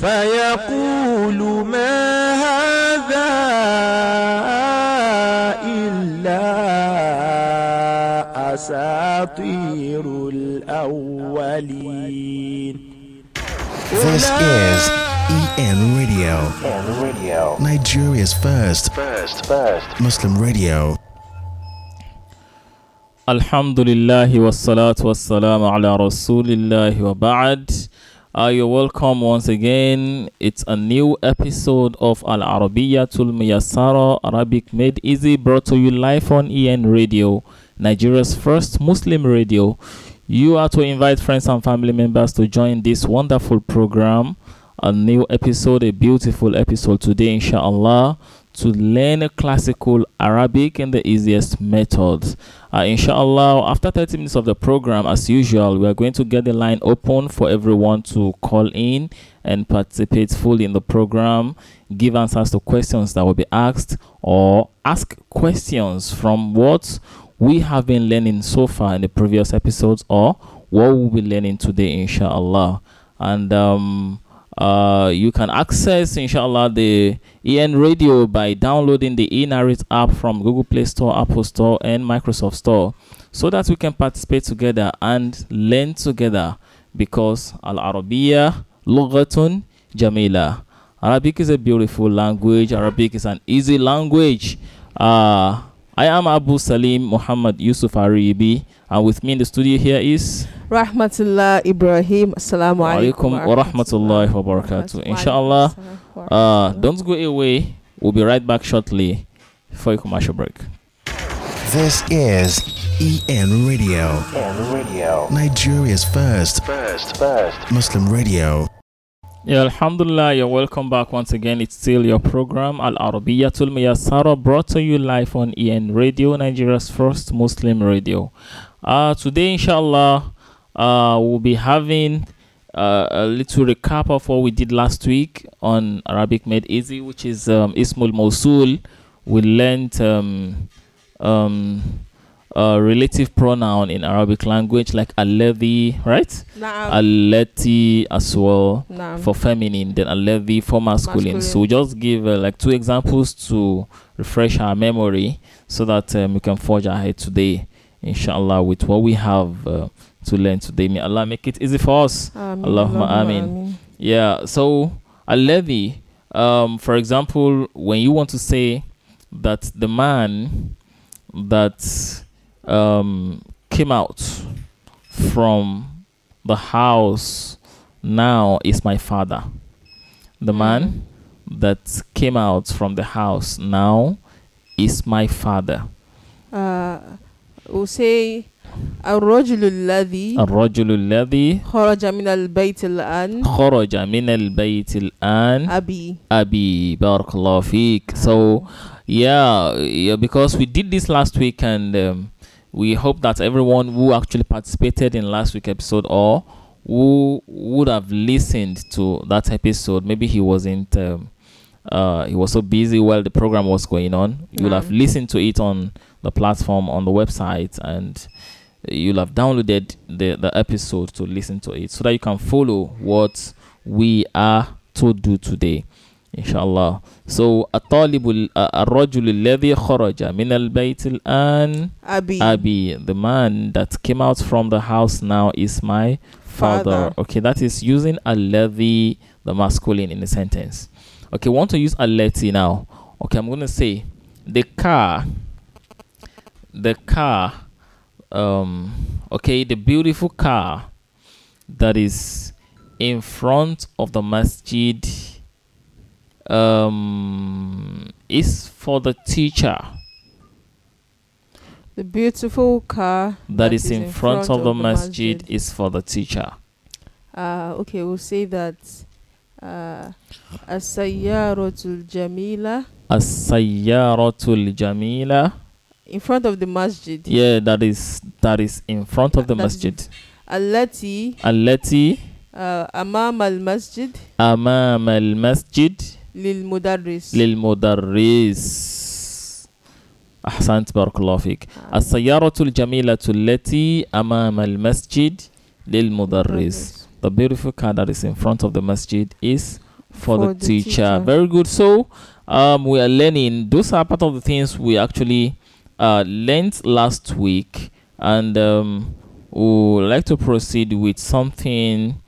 فيقول ما هذا إلا أساطير الأولين This is EN Radio. Nigeria's first, first, first Muslim radio. Alhamdulillah wassalatu wassalamu ala rasulillah wa ba'd. Uh, you're welcome once again. It's a new episode of Al Arabiyatul Muyassara Arabic Made Easy brought to you live on EN Radio, Nigeria's first Muslim radio. You are to invite friends and family members to join this wonderful program. A new episode, a beautiful episode today, inshallah, to learn classical Arabic in the easiest methods. Uh, inshallah, after 30 minutes of the program, as usual, we are going to get the line open for everyone to call in and participate fully in the program, give answers to questions that will be asked, or ask questions from what we have been learning so far in the previous episodes, or what we'll be learning today, inshallah. And um, uh, you can access, inshallah, the EN Radio by downloading the eNarrate app from Google Play Store, Apple Store, and Microsoft Store so that we can participate together and learn together because Al Arabiya Lughatun Jamila. Arabic is a beautiful language, Arabic is an easy language. Uh, I am Abu Salim Muhammad Yusuf Aribi, and with me in the studio here is Rahmatullah Ibrahim. Assalamu alaikum alaikum wa rahmatullahi wa barakatuh. Inshallah, uh, don't go away. We'll be right back shortly for a commercial break. This is EN Radio. EN Radio. Nigeria's first, first, first Muslim radio. Yeah, Alhamdulillah, you're welcome back once again. It's still your program, Al Arabiyatul Muyassara, brought to you live on EN Radio, Nigeria's first Muslim radio. Uh, today, inshallah, uh, we'll be having uh, a little recap of what we did last week on Arabic Made Easy, which is um, Ismul Mosul. We learned um, um, a relative pronoun in Arabic language like alladhi, right? Allati as well for feminine, then alladhi for masculine. Masculine. So we just give uh, like two examples to refresh our memory so that um, we can forge ahead today, inshallah, with what we have uh, to learn today. May Allah make it easy for us. Ameen. Allahumma ameen. Yeah. So alladhi, um, for example, when you want to say that the man that um, came out from the house now is my father. The man that came out from the house now is my father. Uh, we'll say الرجل الذي الرجل الذي خرج من البيت الآن خرج من البيت الآن أبي Abi Barakallah Feek. So yeah, yeah, because we did this last week and um, we hope that everyone who actually participated in last week's episode or who would have listened to that episode, maybe he wasn't um, uh, he was so busy while the program was going on. You'll have Mm. listened to it on the platform on the website and you'll have downloaded the, the episode to listen to it so that you can follow what we are to do today inshallah so الطالب الرجل الذي خرج من البيت الآن أبي Abi the man that came out from the house now is my father, Father. okay that is using alladhi the masculine in the sentence okay want to use allati now okay I'm going to say the car the car um okay the beautiful car that is in front of the masjid um, is for the teacher. The beautiful car that, that is, is, in, front, front of, of, the masjid, masjid, is for the teacher. Uh, okay, we'll say that. Uh, As-sayyaratul jamila. As-sayyaratul jamila. In front of the masjid. Yeah, that is that is in front of the that masjid. Alati. Alati. Uh, amam al-masjid. Amam al-masjid. للمدرس للمدرس أحسنت بارك الله فيك السيارة الجميلة التي أمام المسجد للمدرس The beautiful car that is in front of the masjid is for, For the, the teacher. teacher. Very good. So, um, we are learning. Those are part of the things we actually uh, learned last week, and um, we would like to proceed with something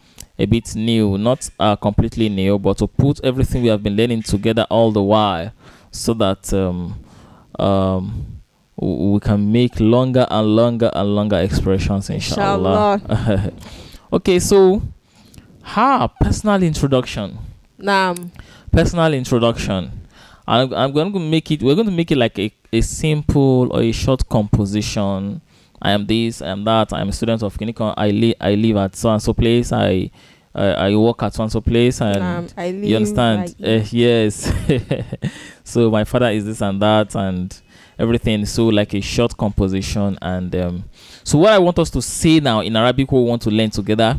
a bit new, not uh, completely new, but to put everything we have been learning together all the while, so that um, um, we can make longer and longer and longer expressions, inshallah. okay, so, ha, personal introduction Naam. personal introduction. I'm, I'm going to make it. We're going to make it like a, a simple or a short composition. I am this. I am that. I am a student of Kinikon. I live. I live at so and so place. I I, I work at so and so place. And live, you understand? Uh, yes. so my father is this and that and everything. So like a short composition and um, so what I want us to say now in Arabic, what we want to learn together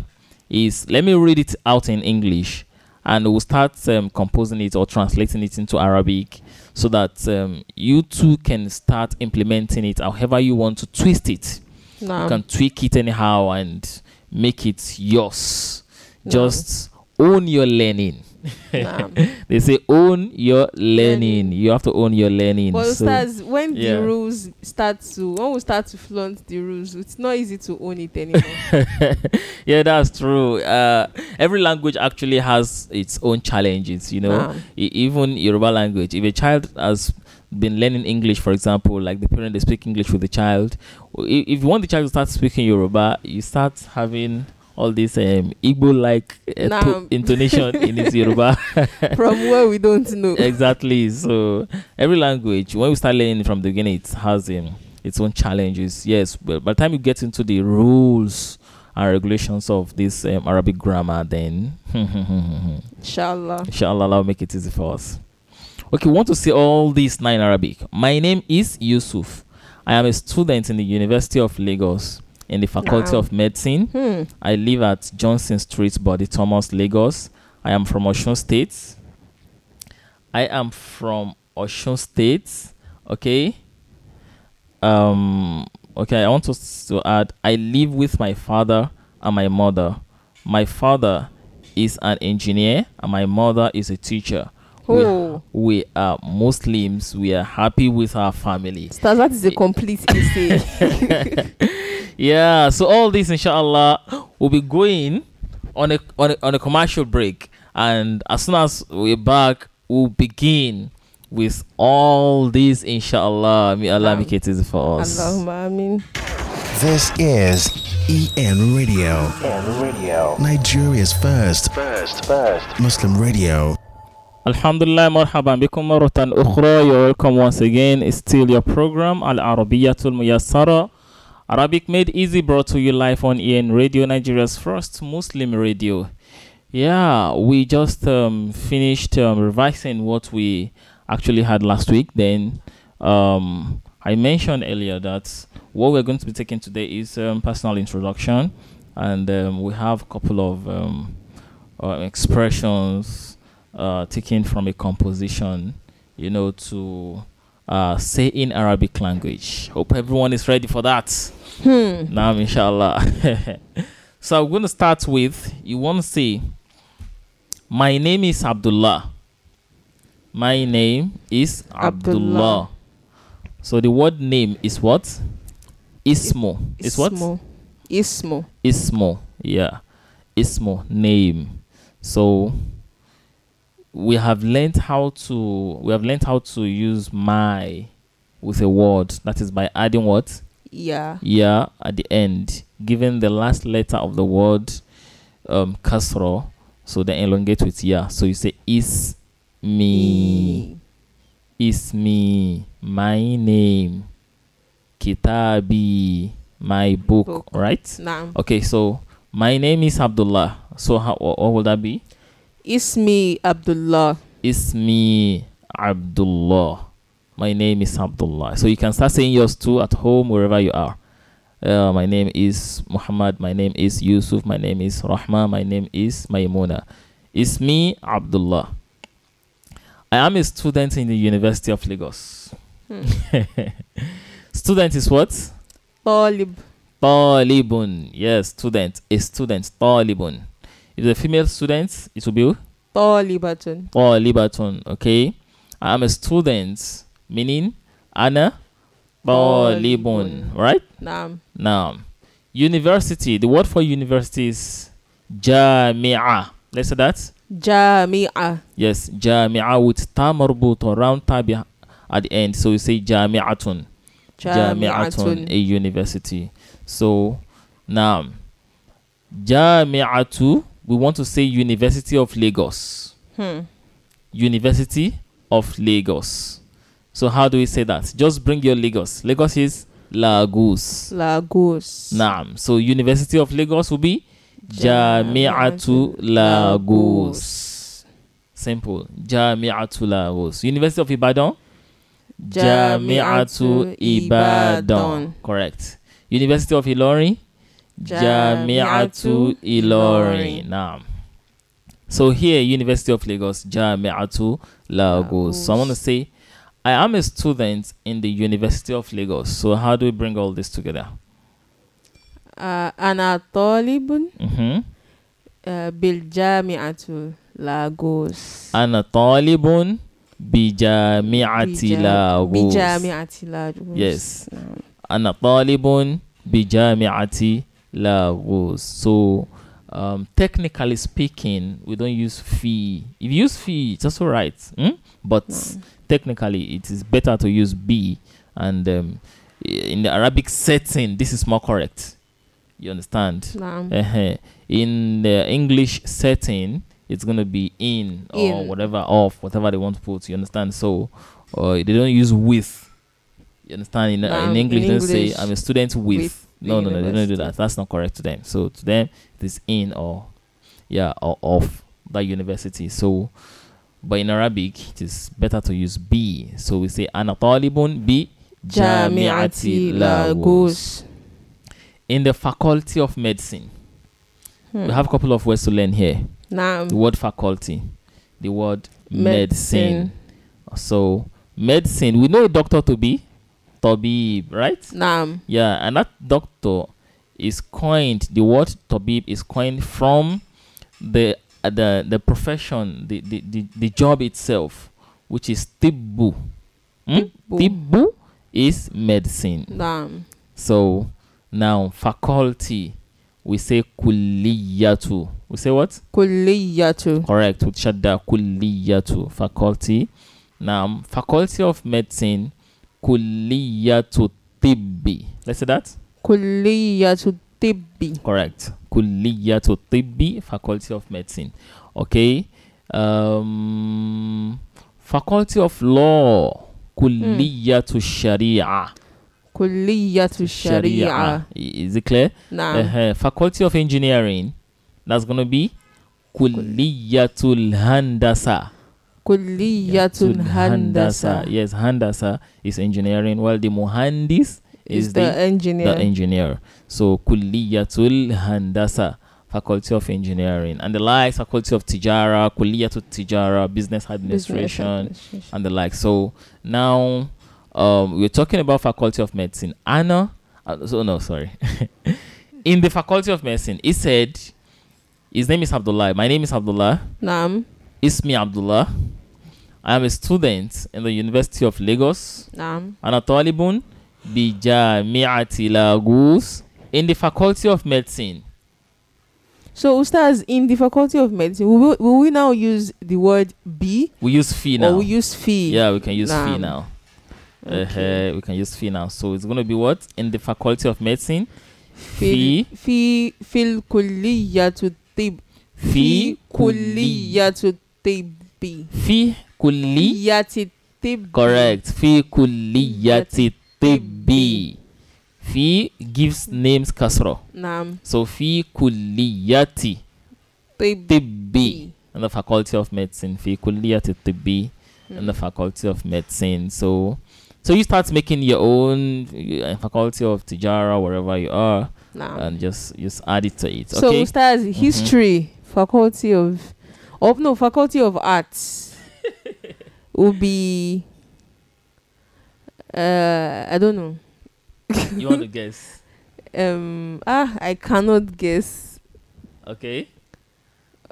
is let me read it out in English and we'll start um, composing it or translating it into Arabic so that um, you too can start implementing it however you want to twist it. You can tweak it anyhow and make it yours. Naam. Just own your learning. They say own your learning. You have to own your learning. But So- Ustaz, when yeah. the rules start to when we start to flaunt the rules, it's not easy to own it anymore. yeah, that's true. Uh, every language actually has its own challenges. You know, even Yoruba language. If a child has been learning English, for example, like the parent they speak English with the child, if you want the child to start speaking Yoruba, you start having all this um, Igbo-like uh, to- Naam. intonation in its Yoruba. From where we don't know. exactly. So every language, when we start learning from the beginning, it has um, its own challenges. Yes, but by the time you get into the rules and regulations of this um, Arabic grammar, then Inshallah. inshallah, Allah will make it easy for us. Okay, want to see all this in Arabic. My name is Yusuf. I am a student in the University of Lagos in the Faculty Now. of Medicine. Hmm. I live at Johnson Street, Bode Thomas, Lagos. I am from Osun State. I am from Osun State. Okay. Um. Okay. I want us to add. I live with my father and my mother. My father is an engineer and my mother is a teacher. We- Oh. We are Muslims. We are happy with our family. Ustaz, that is a complete essay. yeah so all this inshallah will be going on a, on a on a commercial break and as soon as we're back we'll begin with all this inshallah may allah um, make it easy for us Allahumma amin. This is EN Radio. EN Radio. Nigeria's first. Muslim radio. alhamdulillah marhaban bikum maratan ukhra you're welcome once again it's still your program al arabiyatul muyassara arabic made easy brought to you live on en radio nigeria's first muslim radio. Yeah we just um, finished um, revising what we actually had last week. Then um, i mentioned earlier that what we're going to be taking today is um, personal introduction. And um, we have a couple of um, uh, expressions uh, taken from a composition, you know, to uh, say in Arabic language. Hope everyone is ready for that. Hmm. Now, inshallah. so I'm going to start with you want to say, My name is Abdullah. My name is Abdullah. Abdullah. So the word name is what? Ismo. Is what? Ismo. Ismo. Ismo. Yeah. Ismo. Name. So we have learned how to we have learned how to use my with a word. That is by adding what? Yeah. Yeah at the end. Given the last letter of the word um kasro. So then elongate with yeah. So you say is me. Is me. My name. Kitabi. My book. Book. Right? Naam. Okay, so my name is Abdullah. So how what, what will that be? Ismi Abdullah. Ismi Abdullah. My name is Abdullah. So you can start saying yours too at home wherever you are. Uh, my name is Muhammad. My name is Yusuf. My name is Rahma. My name is Maimuna. Ismi Abdullah. I am a student in the University of Lagos. Hmm. student is what? Talib. Talibun. Yes, student. A student. Talibun. If the female students, it will be Paul Liberton. Paul Liberton, okay. I am a student, meaning Anna Talibun, right? Nam. Nam. University, the word for university is Jami'a. Let's say that. Jami'a. Yes, Jami'a with tamarbut or round tabia at the end. So you say Jami'atun. Jami'atun, a university. So, Nam. Jami'atu we want to say University of Lagos Hmm. University of Lagos so how do we say that just bring your Lagos Lagos is Lagos Lagos Naam. So University of Lagos will be Jami'atu Lagos. Simple. Jami'atu Lagos. University of Ibadan. Jami'atu. Ibadan. Correct. University of Ilorin. Jami'atu Jami'atu Ilorin. Ilorin. Naam. So here, University of Lagos, Jami'atu Lagos. So I want to Lagos. say, I am a student in the University of Lagos. So how do we bring all this together? آه، أنا طالب Mm-hmm. آه، بالجامعة لاغوس أنا طالب بجامعة بجا- لاغوس بجامعة لاغوس Yes. نعم. أنا طالب بجامعة La lagos. So um, technically speaking, we don't use fee. If you use fee, it's also right. Hmm? But mm. technically, it is better to use b. And um, in the Arabic setting, this is more correct. You understand? Nah. Uh-huh. In the English setting, it's gonna be in or in. whatever off, whatever they want to put. You understand? So uh, they don't use with. You understand? In, nah, in English, in English, they say I'm a student with. with no, no, no, they don't do that. That's not correct to them. So to them, it is in or yeah or of that university. So, but in Arabic, it is better to use B. So we say ana talibun b jamiati Lagos in the faculty of medicine. Hmm. We have a couple of words to learn here. Now The word faculty, the word medicine. medicine. So medicine, we know a doctor to be Tabib, right? Nam. Yeah, and that doctor is coined, the word Tabib is coined from the uh, the the profession, the, the, the, the, job itself, which is Tibbu. Hmm? Tibbu. is medicine. Nam. So now faculty, we say kuliyatu. We say what? Kuliyatu. Correct. With shadda kuliyatu. Faculty. Now faculty of medicine kulliyatu tibbi. Let's say that. Kulliyatu tibbi. Correct. Kulliyatu tibbi, Faculty of Medicine. Okay. Um, Faculty of Law. Kulliyatu mm. Sharia. Kulliyatu Sharia. Sharia. Is it clear? Nah. Uh-huh. Faculty of Engineering. That's gonna to be Kulliyatul Handasa. Kulliyatun Handasa. Yes, Handasa is engineering, while the Muhandis is, the, the, engineer. The engineer. So Kulliyatul Handasa, Faculty of Engineering, and the like. Faculty of Tijara, Kulliyatul Tijara, Business Administration, Business Administration, and the like. So now um, we're talking about Faculty of Medicine. Anna, uh, so no, sorry. In the Faculty of Medicine, he said, his name is Abdullah. My name is Abdullah. Nam. Ismi Abdullah. I am a student in the University of Lagos. نعم أنا طالب بجامعة لاغوس in the Faculty of Medicine. So, Ustaz, in the Faculty of Medicine, will we, will we now use the word be We use fee now. or we use fee? yeah, we can use fee Naam. now. Okay. Uh, we can use fee now. So it's going to be what? In the Faculty of Medicine. في في في الكلية الطب في كلية الطب في kulliyati tibbi. Correct. Fi kulliyati tibbi. Fi gives names kasra. Naam. So fi kulliyati tibbi. In the faculty of medicine. Fi kulliyati tibbi. And the hmm. faculty of medicine. So so you start making your own uh, faculty of Tijara, wherever you are, nah. and just just add it to it. So we start mm-hmm. history, mm-hmm. faculty of, of no, faculty of arts will be, uh, I don't know. you want to guess Um, ah, I cannot guess. okay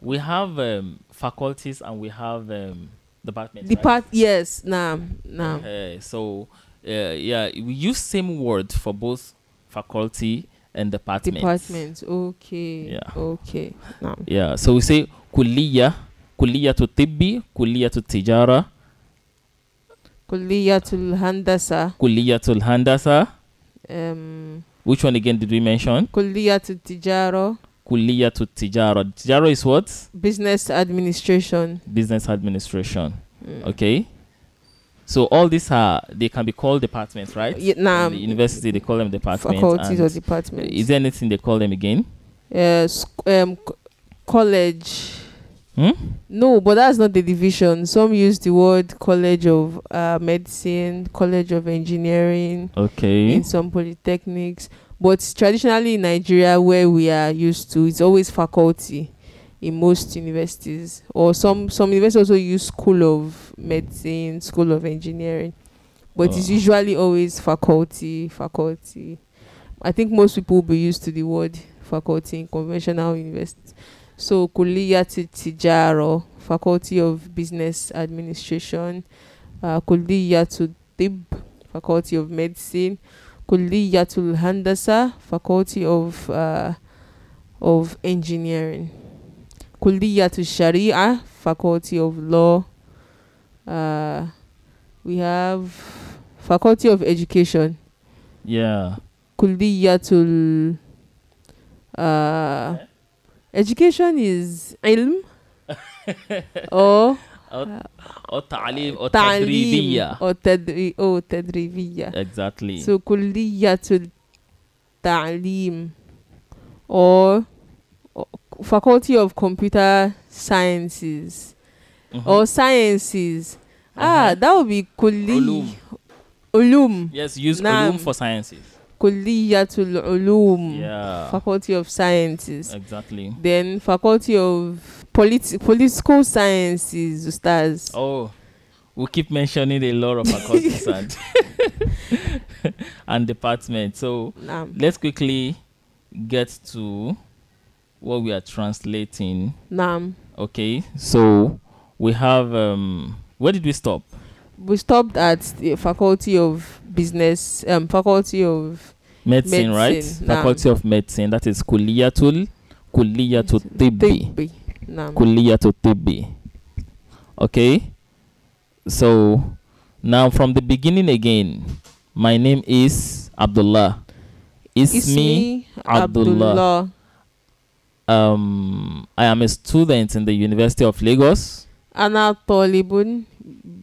we have um, faculties and we have um, departments. right? Depart. Yes. Naam. Naam. Okay, so uh, yeah, we use same word for both faculty and department. Department. Okay. Yeah. Okay. Naam. Yeah, so we say kulliya, kulliya to tibbi, kulliya to tijara, Kulliyatul handasa. kulliya to handasa. Um. Which one again did we mention? Kulliyatul tijaro. Kulliya to tijara. Tijara is what? Business administration. Business administration. Mm. Okay. So all these are they can be called departments, right? Yeah, In nah, the university they call them departments. faculties or departments. Is there anything they call them again? uh, sc- um, college. Hmm? No, but that's not the division. Some use the word College of uh, Medicine, College of Engineering, Okay. in some polytechnics. But traditionally in Nigeria, where we are used to, it's always faculty in most universities. Or some some universities also use School of Medicine, School of Engineering. But it's Oh. usually always faculty, faculty. I think most people will be used to the word faculty in conventional universities. So Kulliyat Tijaro, Faculty of Business Administration, uh, Kulliyat Tib, Faculty of Medicine, Kulliyatul Handasa, Faculty of uh, of Engineering, Kulliyatul Sharia, Faculty of Law. Uh, we have Faculty of Education, Yeah. Kulliyatul. Uh, education is ilm or Or ta'lim or تعليم tadribiyya. or تدري أو تدريبية. Exactly. So كلية التعليم or, or Faculty of Computer Sciences Mhm. or Sciences. Ah, Uh-huh. that would be كلي Ulum. علوم. Yes, use Naam. ulum for sciences. yeah. Faculty of Sciences. Exactly. Then Faculty of Political Sciences, stars Oh, we keep mentioning a lot of faculties and, and departments. So let's quickly get to what we are translating. Nam. Okay, so we have. Um, where did we stop? we stopped at the Faculty of Business, um, Faculty of Medicine, medicine right? Nah. Faculty of Medicine. That is Kuliyatul Kuliyatul Tibbi. Tibbi. Nah. Kuliyatul Tibbi. Okay. So now from the beginning again, my name is Abdullah. Ismi, me, Abdullah. Abdullah. Um, I am a student in the University of Lagos. Ana Tolibun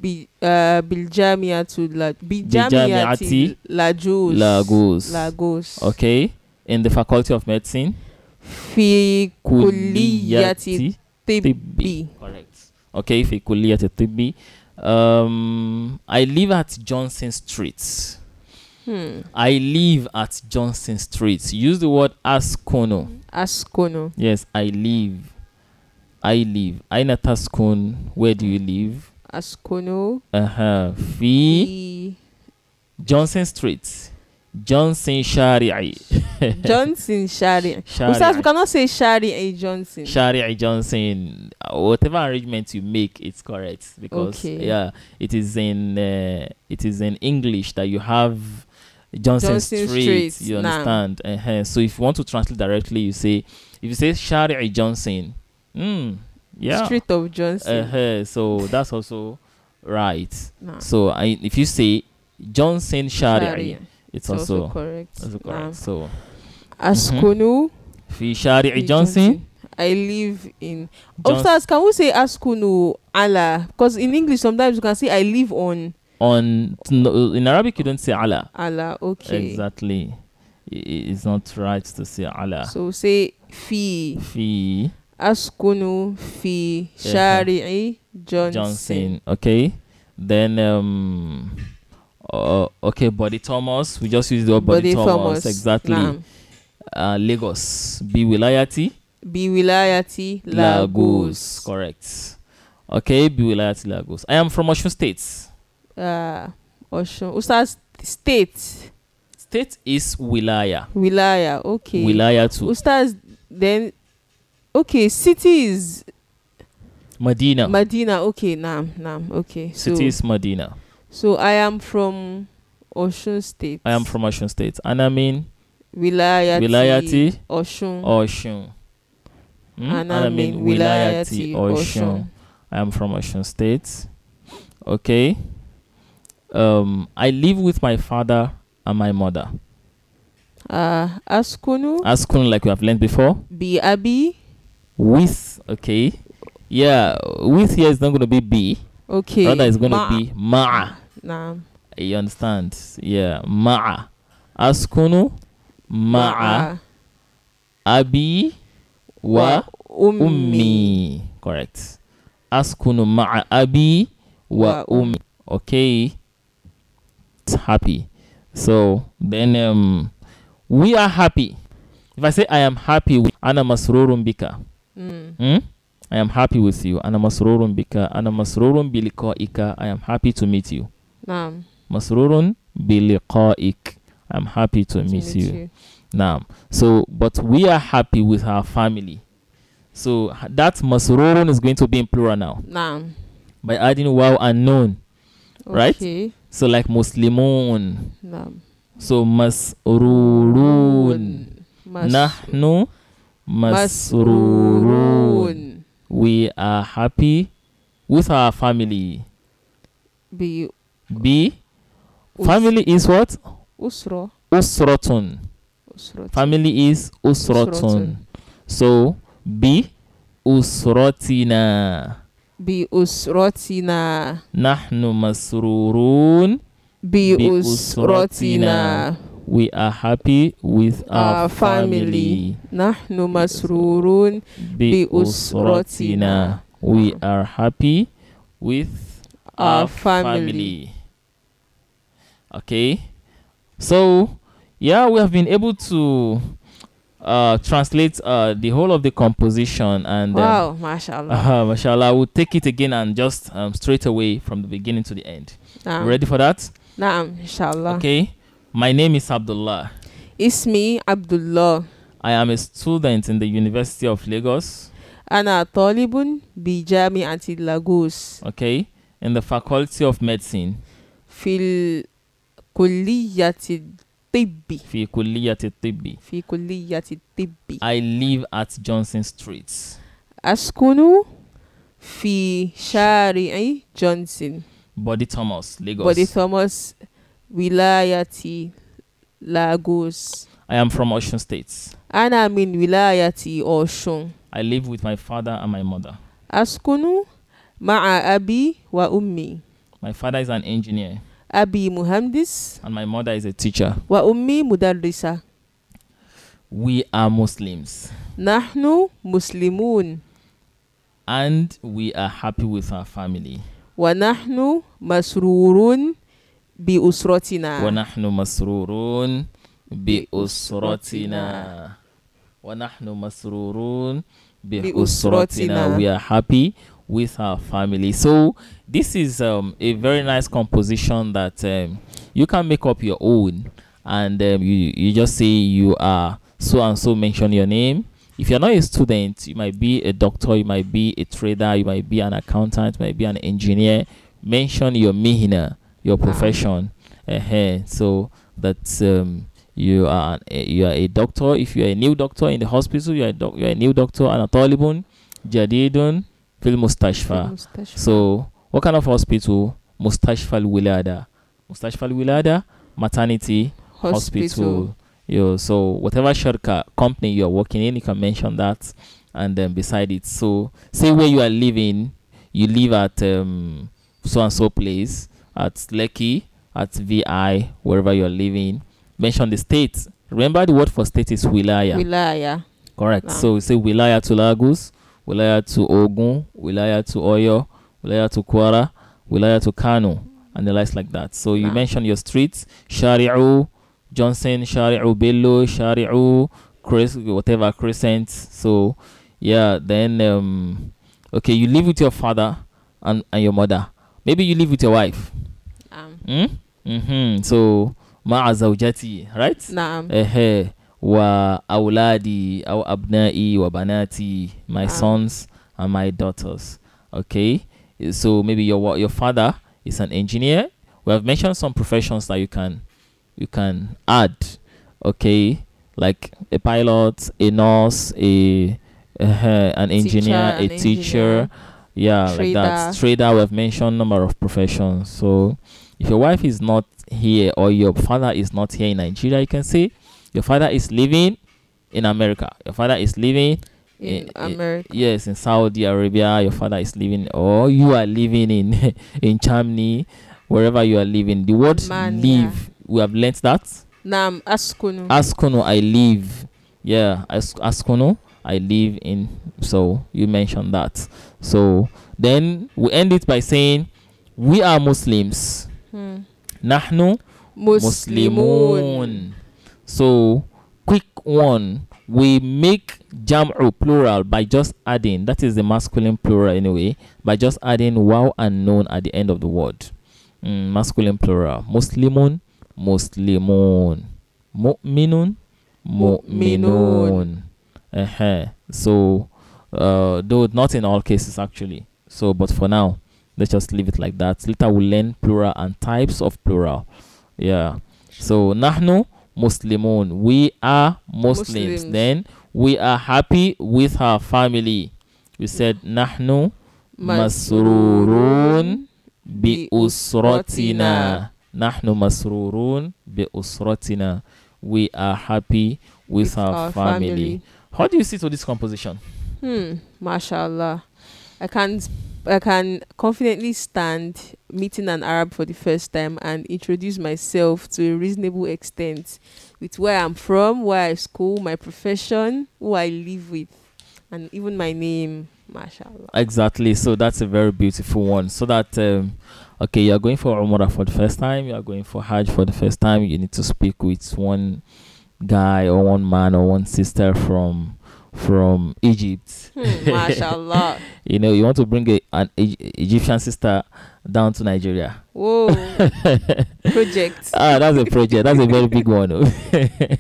bi eh, uh, biljamiatu la, biljamiati Lagos. Lagos. Lagos. Okay. In the Faculty of Medicine. Fi kuliyati tibbi. Correct. Okay. Fi kuliyati tibbi. Um, I live at Johnson Street. Hmm. I live at Johnson Street. Use the word Ascono. Ascono. Yes, I live. I live. Ainataskun, where do you live? Ascono. -huh. Fi. Johnson Street. Johnson Shari'i. Johnson Shari'i. Shari'i. Ustaz, we cannot say Shari'i Johnson. Shari'i Johnson. Whatever arrangement you make, it's correct because okay. yeah, it is in uh, it is in English that you have Johnson, Johnson Street, Street. You understand? Uh-huh. So if you want to translate directly, you say if you say Shari'i Johnson, Hmm yeah. Street of Johnson. Uh-huh. So that's also right. Nah. So I, if you say Johnson Shari'i, it's, it's also, also, correct. Also correct. Nah. So Askunu mm-hmm. fi Shari'i Johnson. Johnson. I live in. John- Upstairs, can we say Askunu Allah? Because in English, sometimes you can say I live on. On in Arabic, you don't say Allah. Allah, okay. Exactly, it's not right to say Allah. So say fi. Fi. Askunu fi Shari'i Johnson. Johnson. Okay. Then um uh, okay, Body Thomas. We just use the word Body, Thomas. Exactly. Naam. Uh, Lagos. Bi wilayati Bi wilayati Lagos. Correct. Okay, Bi wilayati Lagos. I am from Osun State. Uh, Oshun. Ustaz state State is wilaya. wilaya. Okay. Wilaya too. Ustaz then Okay, city is Medina. Medina. Okay, Nam, Nam. Okay. So, City is Medina. so I am from Oshun State. I am from Osun State. And I mean Wilayati. Wilayati Oshun. Oshun. Hmm? And I mean Wilayati. Oshun. I am from Osun State. Okay. Um, I live with my father and my mother. Uh, Askunu. Askun, like we have learned before. Bi Abi. With, okay. Yeah, with here is not going to be B. Okay. Rather, it's going to Ma- be Ma'a. nah. You understand? Yeah, Ma'a. Askunu, Ma'a. Abi, wa, Ummi. ummi. Correct. Askunu ma'a abi wa um- ummi. Okay. It's happy. So then um we are happy. If I say I am happy with ana masrurun bika. Mm. Hmm? I am happy with you. Ana masrurun bika. Ana masrurun biliqa'ika. I am happy to meet you. Nam. Masrurun biliqa'ik. I'm happy to, To meet, you. Now, so but we are happy with our family. So that masrurun is going to be in plural now Nam. by adding wow and. Right? Okay. So like muslimun. Nam. So masrurun. Mas- Nahnu masrurun. Masrurun. We are happy with our family. Bi B. us- Family is what? Usro. Usratun. Usro. Family is usratun. Usratun. So B. Usratina. Bi usrotina. Nahnu masrurun. Bi Bi usrotina. We are happy with our, Our family. Nahnu masrurun. Bi bi usratina. We are happy with our, Our family. family. Okay. So, yeah, we have been able to uh, translate uh, the whole of the composition and um, Wow, mashallah. uh, mashallah, we'll take it again and just um, straight away from the beginning to the end. Naam. Ready for that? Naam, inshallah. Okay. My name is Abdullah. It's me, Abdullah. I am a student in the University of Lagos. Anna Tolibun, Bijami Anti Lagos. Okay, in the Faculty of Medicine. Fil Kuliyati Tibbi. Fil Kuliyati Tibbi. Fil Kuliyati Tibbi. I live at Johnson Street. Askunu Fi Shari Johnson. Bode Thomas, Lagos. Bode Thomas, wilayati Lagos. I am from Ocean State. Ana min wilayati Oshun. I live with my father and my mother. Askunu ma'a abi wa ummi. My father is an engineer Abi muhandis and my mother is a teacher. wa ummi mudarrisa. We are Muslims Nahnu muslimun and we are happy with our family. wa nahnu masrurun bi usratina. ونحن مسرورون بأسرتنا ونحن مسرورون بأسرتنا we are happy with our family so this is um, a very nice composition that um, you can make up your own and um, you, you just say you are so and so mention your name if you're not a student you might be a doctor you might be a trader you might be an accountant you might be an engineer mention your mihina your profession. Uh so that um, you are a, you are a doctor. If you are a new doctor in the hospital you are a, doc- you are a new doctor and a talibun jadidun fil mustashfa so what kind of hospital? Mustashfa wilada mustashfa wilada maternity hospital. Yo, so whatever shortcut company you are working in, you can mention that, and then beside it. So say where you are living, you live at um, so and so place at Lekki, at VI, wherever you are living. Mention the state. Remember the word for state is wilaya. Wilaya. Correct. Nah. So we say wilaya to Lagos, wilaya to Ogun, wilaya to Oyo, wilaya to Kwara, wilaya to Kano, and the likes like that. So you mention your streets, Shari'u, Johnson, Shari'u Bello, Shari'u, Chris, whatever crescent. So yeah, then um, okay, you live with your father and, and your mother. Maybe you live with your wife. Um, Hmm? Mm-hmm. So ma'a zawjati, right? Naam. uh, wa awladi aw abna'i wa banati my Ah. sons and my daughters okay so maybe your your father is an engineer we have mentioned some professions that you can you can add okay like a pilot a nurse a uh, an engineer Teacher, a an teacher engineer, yeah like that trader. trader we have mentioned number of professions so if your wife is not here or your father is not here in nigeria you can say your father is living in america. Your father is living in i- i- eh, America. yes in saudi arabia. Your father is living or you are living in in germany. Wherever you are living the word Man, live. We have learnt that. Nam askunu. askono i live. Yeah As- askono i live in so you mentioned that. So then we end it by saying we are muslims. Nahnu Muslimun. muslimun. So quick one. We make jam'u plural by just adding that is the masculine plural anyway by just adding wow and noon at the end of the word. Mm, masculine plural. Muslimun muslimun. Mu'minun mu'minun. Uh-huh. so uh though not in all cases actually. So but for now let's just leave it like that. Later we'll learn plural and types of plural. Yeah. So nahnu muslimun. We are muslims, Muslims. then we are happy with our family. We said nahnu masrurun bi usratina. Nahnu masrurun bi usratina. We are happy with, our, family. how do you see to this composition? Hmm. Mashallah. I can I can confidently stand meeting an Arab for the first time and introduce myself to a reasonable extent with where I'm from, where I school, my profession, who I live with, and even my name. Mashallah. Exactly. So that's a very beautiful one. So that um, okay, you are going for Umrah for the first time. You are going for Hajj for the first time. You need to speak with one guy or one man or one sister from from Egypt. Hmm, mashallah. You know, you want to bring a, an E- Egyptian sister down to Nigeria. Whoa. Project. ah, that's a project. That's a very big one. oh.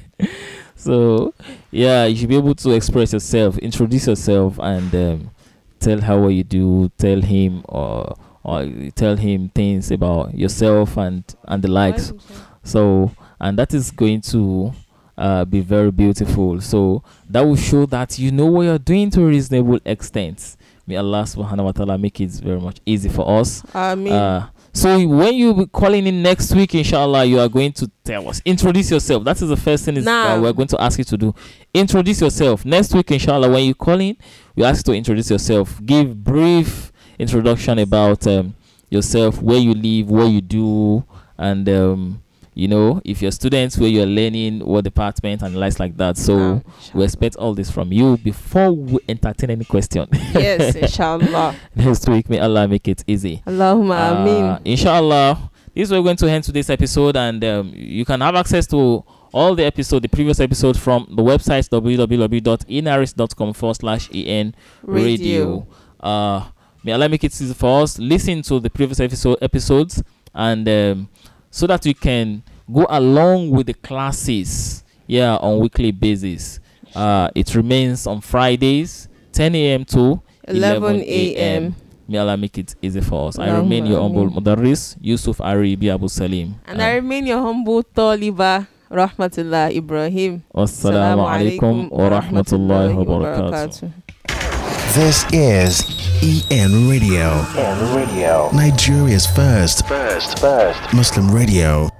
so, yeah, you should be able to express yourself, introduce yourself, and um, tell her what you do. Tell him or or tell him things about yourself and and the likes. So, and that is going to uh, be very beautiful. So that will show that you know what you're doing to a reasonable extent. May Allah subhanahu wa ta'ala make it very much easy for us. I mean, Uh, so when you be calling in next week, inshallah, you are going to tell us. Introduce yourself. That is the first thing is Nah. that we're going to ask you to do. Introduce yourself. Next week, inshallah, when you call in, we ask you to introduce yourself. Give brief introduction about um, yourself, where you live, what you do, and um, you know, if you're students, where you're learning, what department, and likes like that. So we expect all this from you before we entertain any question. yes, inshallah. Next week, may Allah make it easy. Allahumma Uh, ameen. inshallah, this is where we're going to end today's episode, and um, you can have access to all the episode, the previous episode from the website www.inaris.com forward slash en radio. Uh, may Allah make it easy for us. Listen to the previous episode episodes, and um, so that you can go along with the classes, yeah, on weekly basis. Uh, it remains on Fridays, 10 a.m. to 11 a.m. May Allah make it easy for us. I remain your humble Mudarris, Yusuf Aribi Abu Salim. And I remain your humble Taliba, Rahmatullah Ibrahim. Wassalamu alaikum wa rahmatullahi wa barakatuh. This is EN Radio. EN Radio. Nigeria's first, first, first Muslim radio.